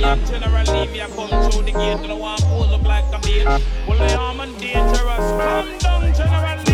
lane. Generally, me I come through the gate, don't want pose up like a male. Well, I am dangerous. Come down, General.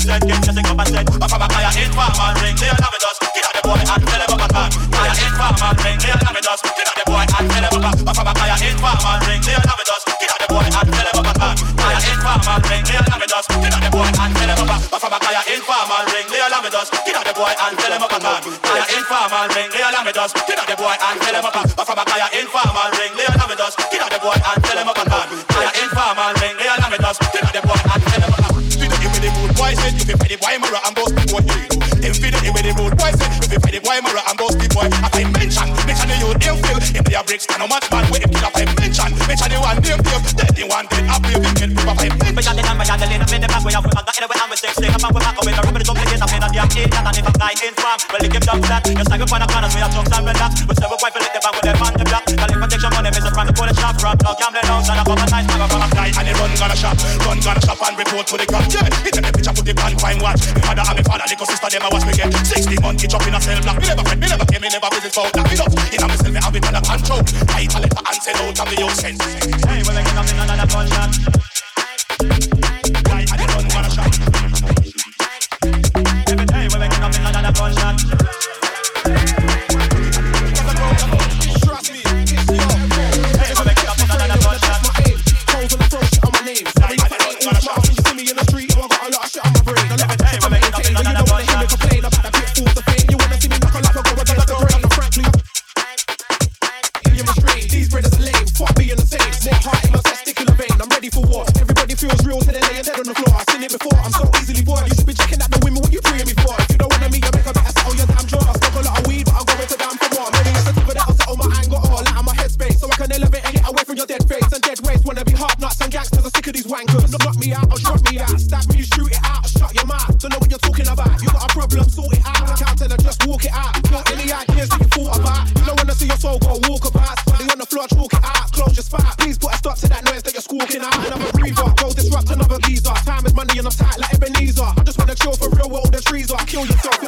set, set, get chasing up a set. Up from a fire informer ring, they are not with us. Kill the boy and tell him up and back. Fire informer ring, they are not with us. Kill the boy and tell him up and back. Up from a fire informer ring, they are not with us. Kill the boy and tell him up and back. Fire informer ring, they are not with us. Kill the boy and tell him up and back. Up from a fire informer ring, they are not with us. Kill the boy and tell him about back. Fire informer ring, they are not with us. Kill the boy and tell him about a bricks and no much man with a killer five mention. Mention the one name name, then the one dead a baby get paper five mention. But y'all did number y'all did in a minute back where y'all forgot that anyway I'm with six. Take a back with back with the rubber is up to get a pin at the eight and if I'm nine in farm, well they give them flat. Yes, I go find a corner we y'all jumps and relax. But several wife will let the back with their man to block. Call it protection money, miss a friend to pull a shot from. Now gambling house and a come a nice man from a guy and they run gonna shop, run gonna shop and report to the cop. Yeah, it's a picture put the pan crime watch. Me mother and me father, little sister, them I watch me get. Sixty monkey chopping a cell block. Me never friend, me never came, me never visit for that. Me not in a choke. I tell it and send out of the sense. Hey, well, I get nothing under the gunshot. or drop me out, Stab me, shoot it out, or shut your mouth. Don't know what you're talking about. You got a problem, sort it out. Count and I just walk it out. Got any ideas that you thought about. You don't wanna see your soul go walk about. Money on the floor, chalk it out. Close your spot. Please put a stop to that noise that you're squawking out. Another breather, go disrupt another geezer. Time is money and I'm tight like Ebenezer. I just wanna chill for real where all the trees are. Kill yourself.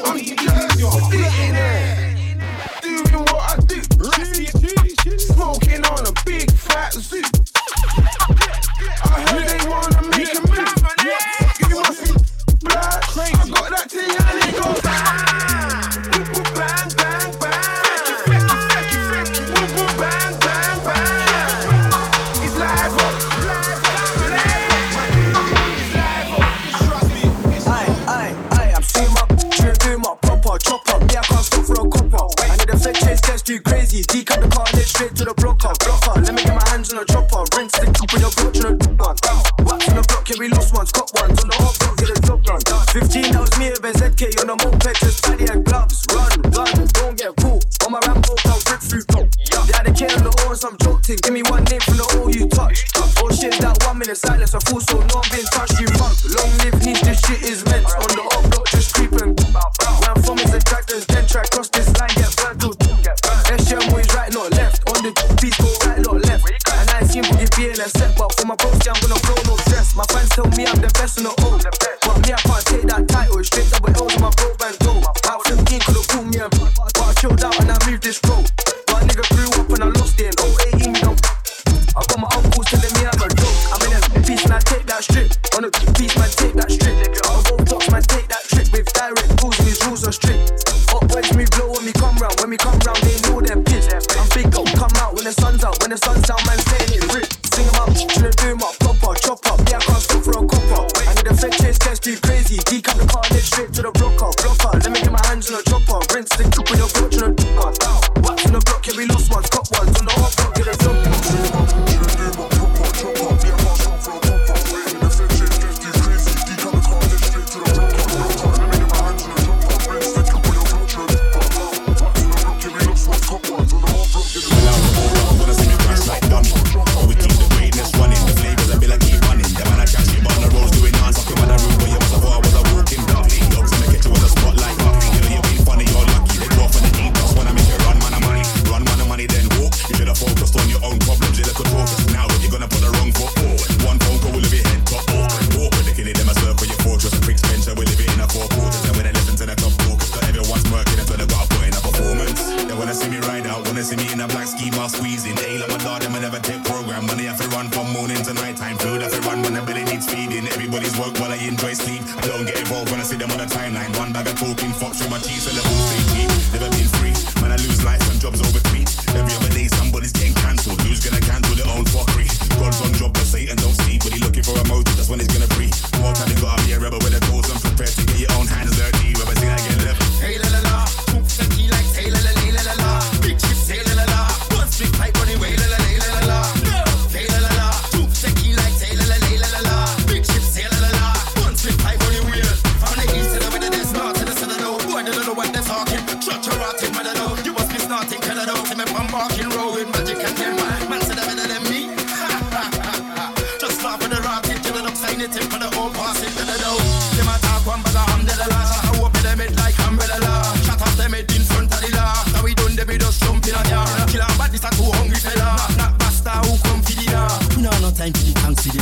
fit to the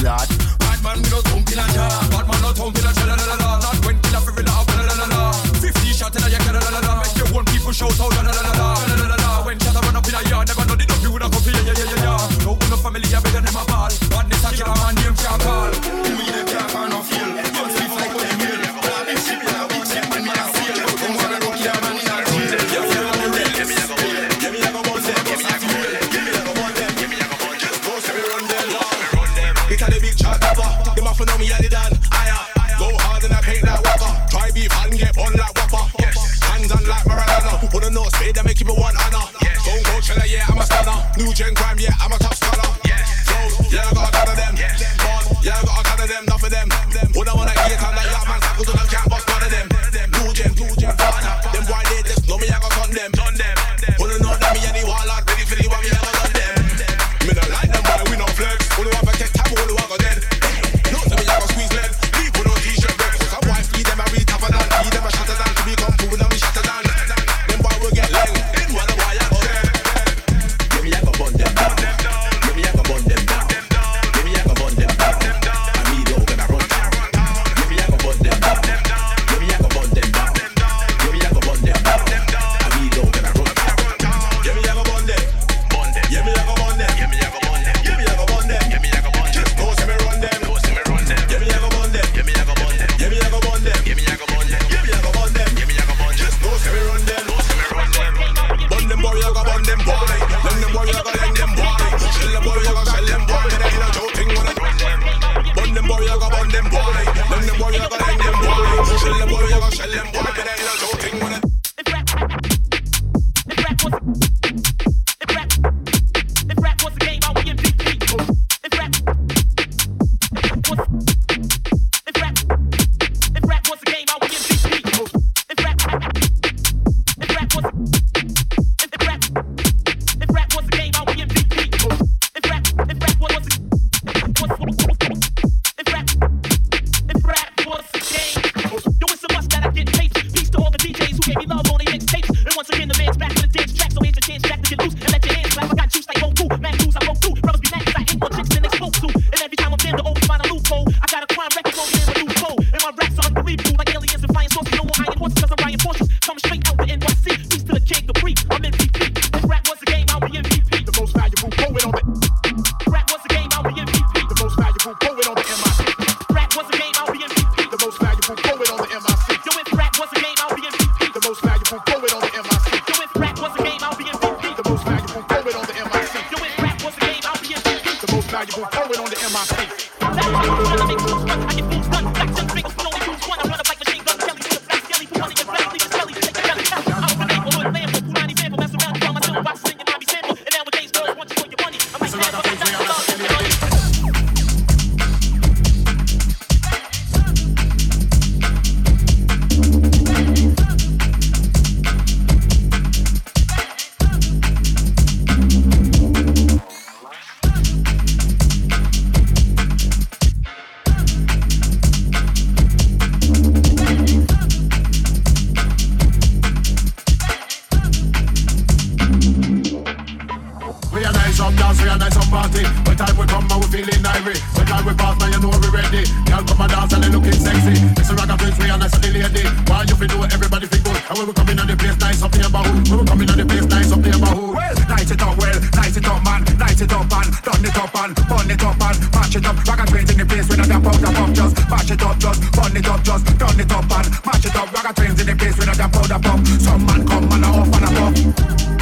lad. Bad man, we no thump in a jar. Bad man, no thump in a jar. La la la la. Not when killer for real. La la la la. Fifty shot in a yak. La la la la. Make your own people shout out. La la la la la. La la la la. When shot run up in a yard, never know the dopey woulda come for ya ya ya ya. No one no family, I better my ball. Badness a killer man, name can't. and burn it up and mash it up. Rock and twins in the place when I dump out the pump, just mash it up, just burn it up, just turn it up and mash it up. Rock and twins in the place when I dump out the pump. Some man come and I off and I pop.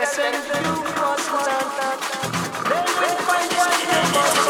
I send you for some time. Then we'll find out.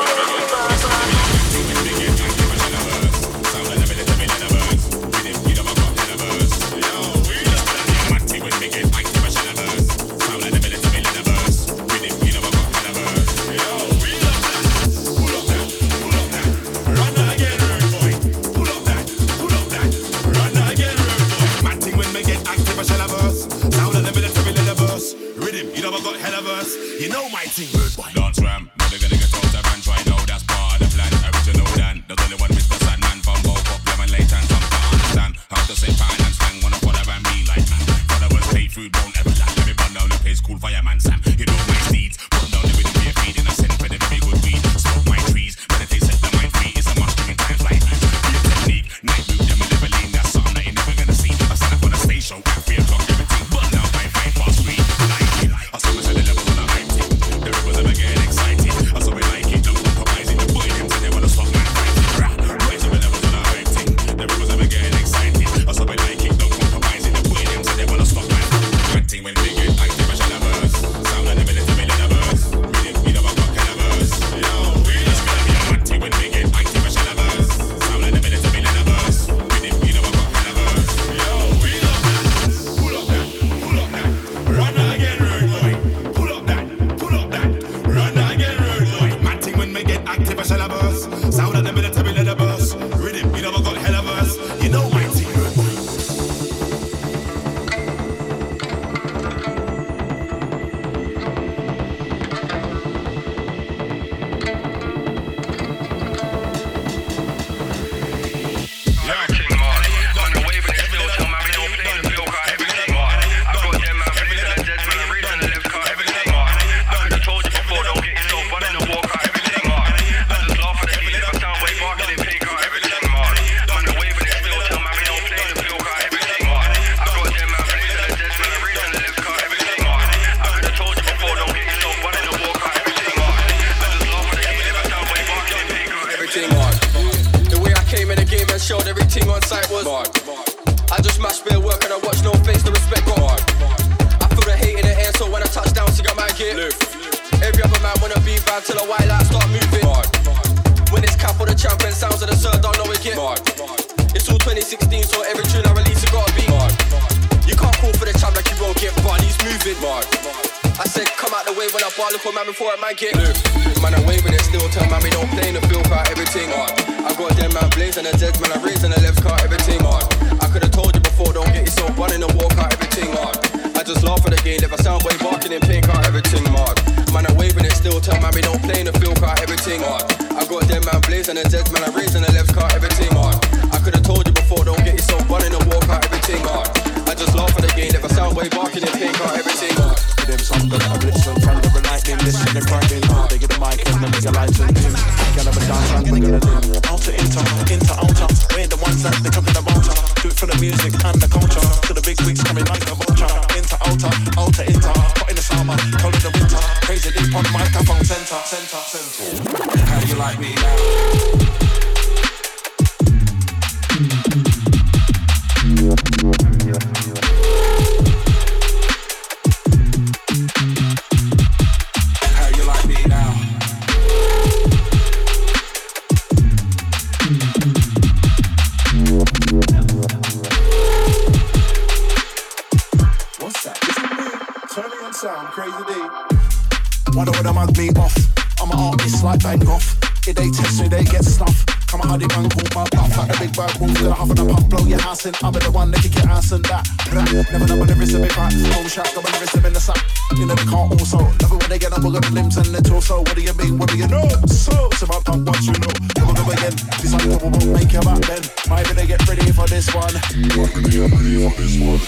crazy day. Why don't them me off? I'm an artist like Van Gogh. If they test me, they get snuffed. Come out how they bang, pull my bluff like a big bad wolf. Then I half and a pop, blow your ass in. I'm the one that kick your ass in that. Blah. Never know when the wrist of fight. Home shot, got my wrist in the sack. You know, they can't also. Love it when they get on, the limbs and the torso. What do you mean? What do you know? So, so I punk what you know. Never go again. This like double won't make your back then. Might they get ready for this one. You like me? they get ready for this one.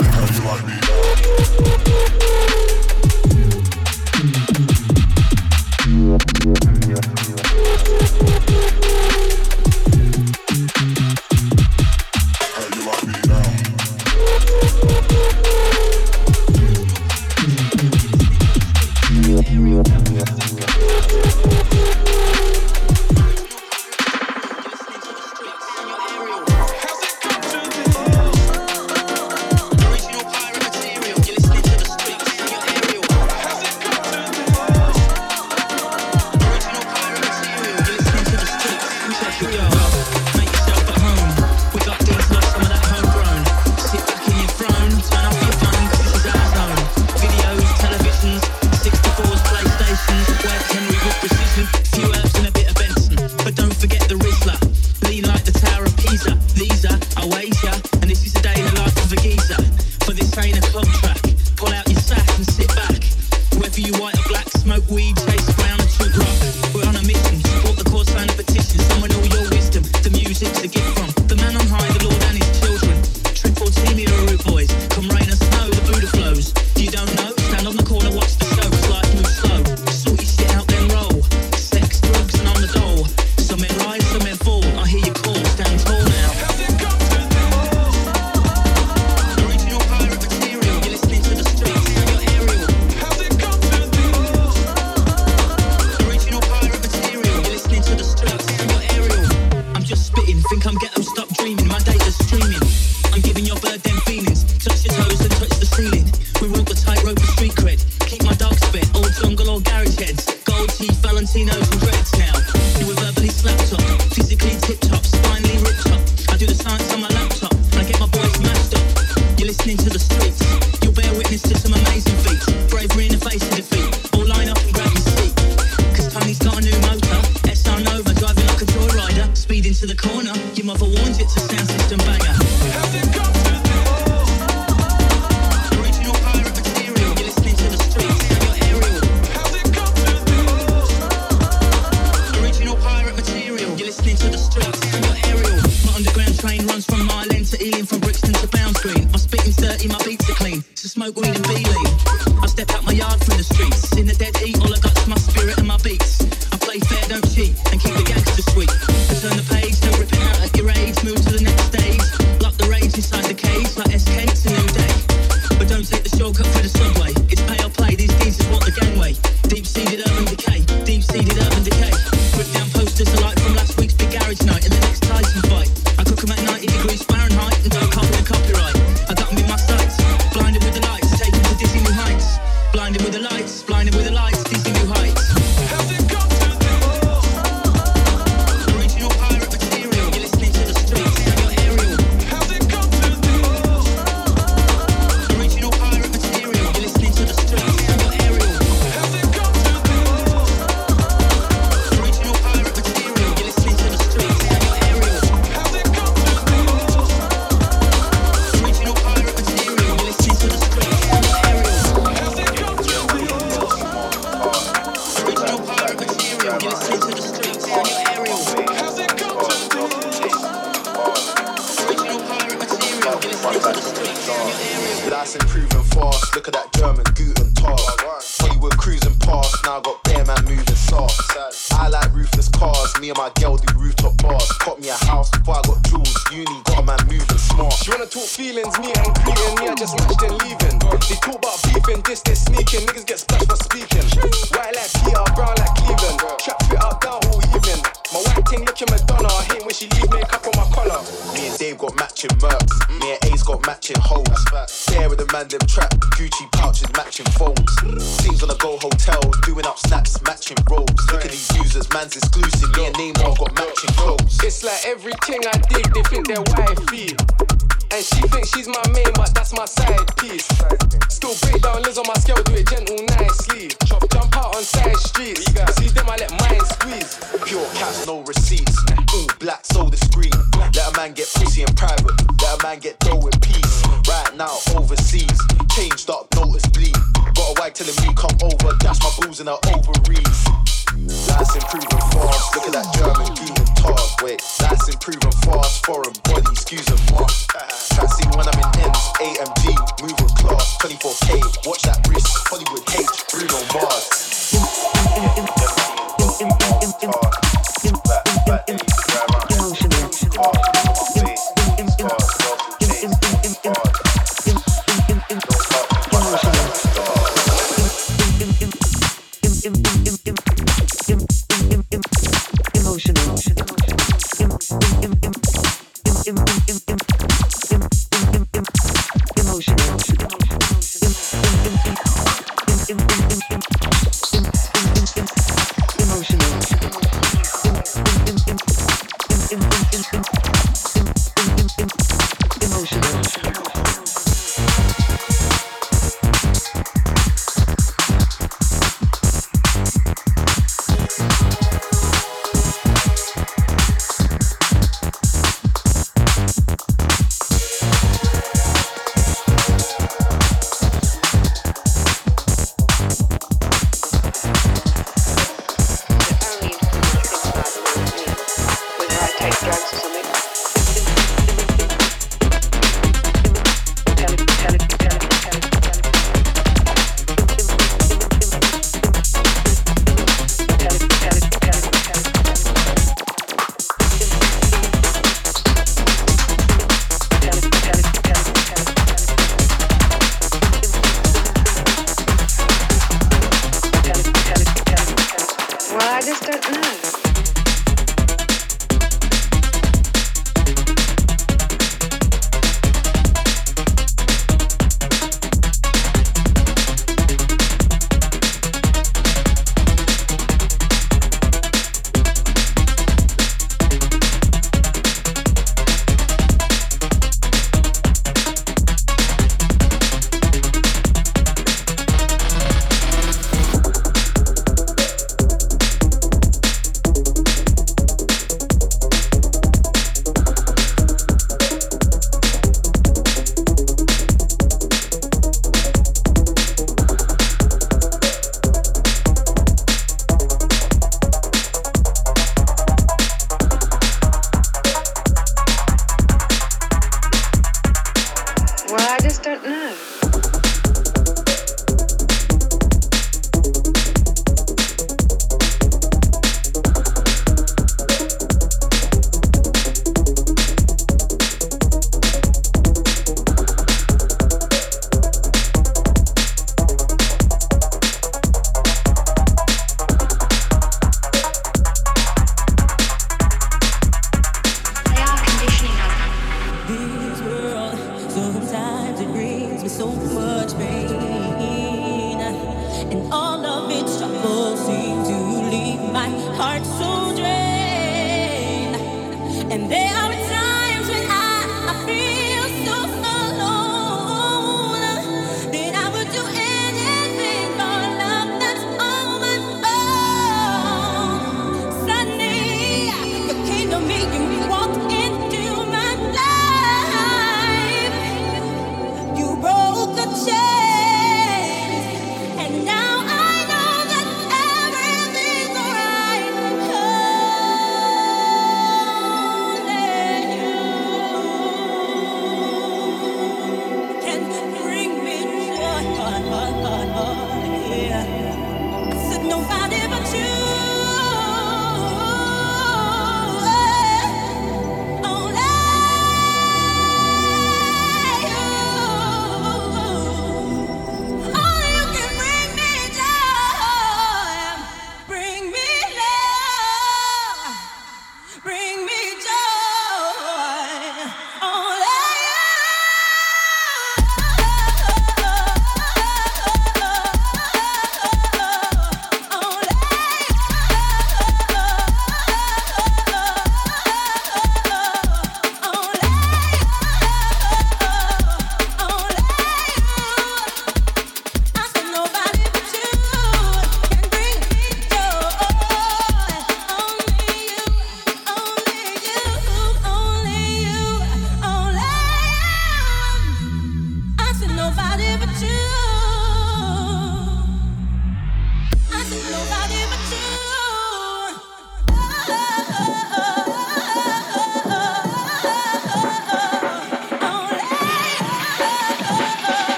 How you like me? Don't know.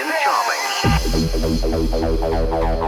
And charming.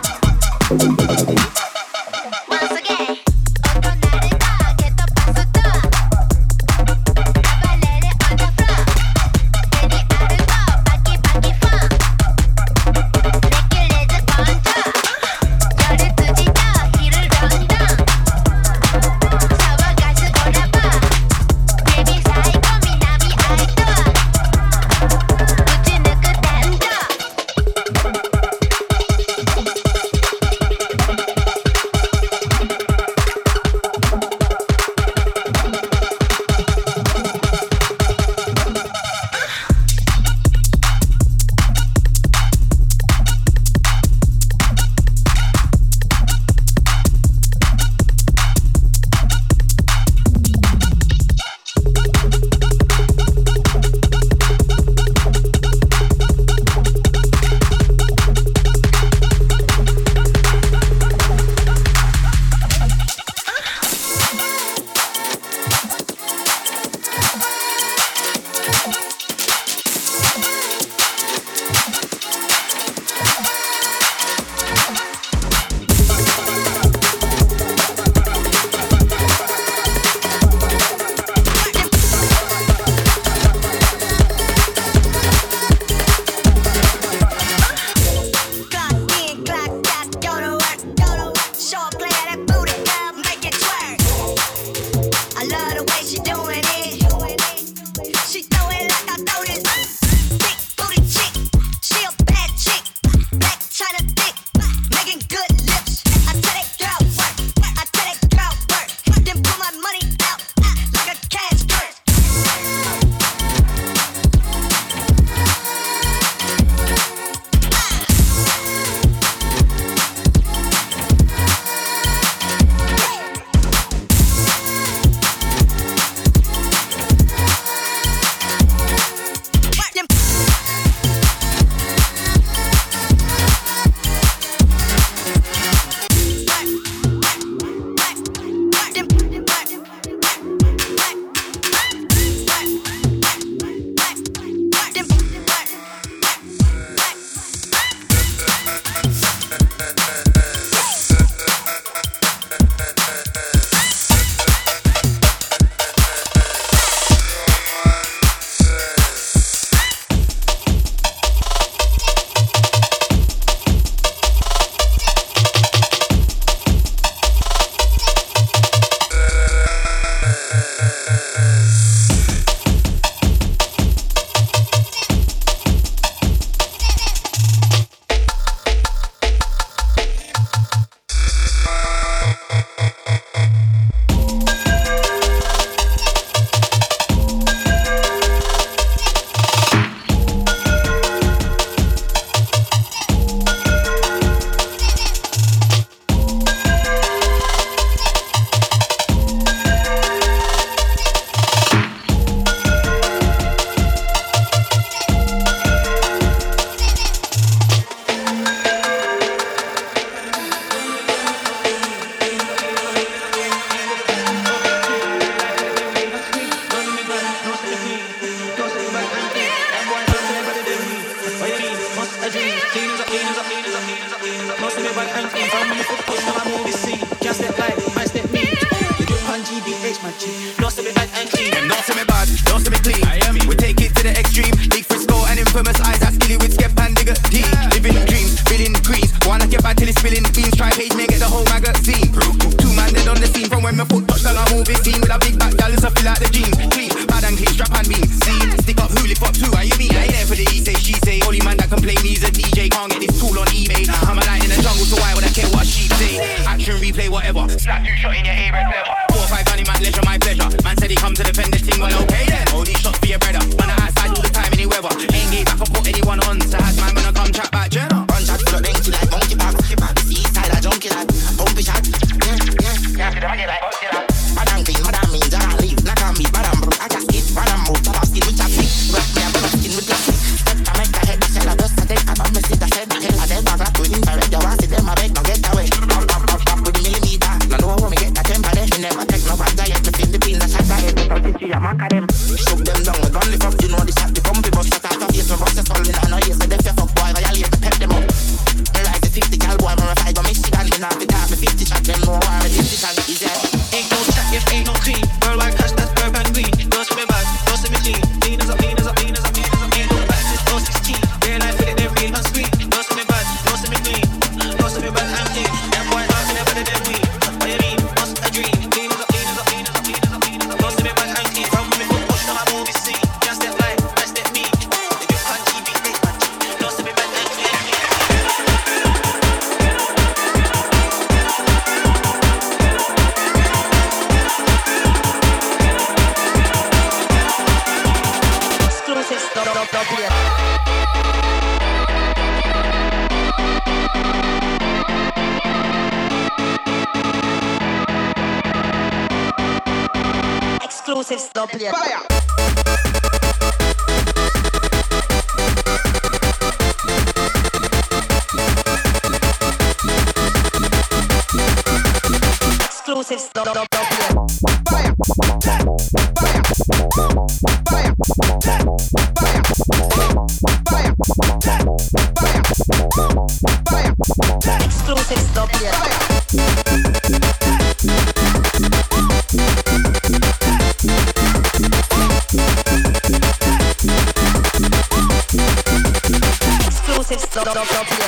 haces lo, lo, stop propio. Exclusive propio. Exclusive propio.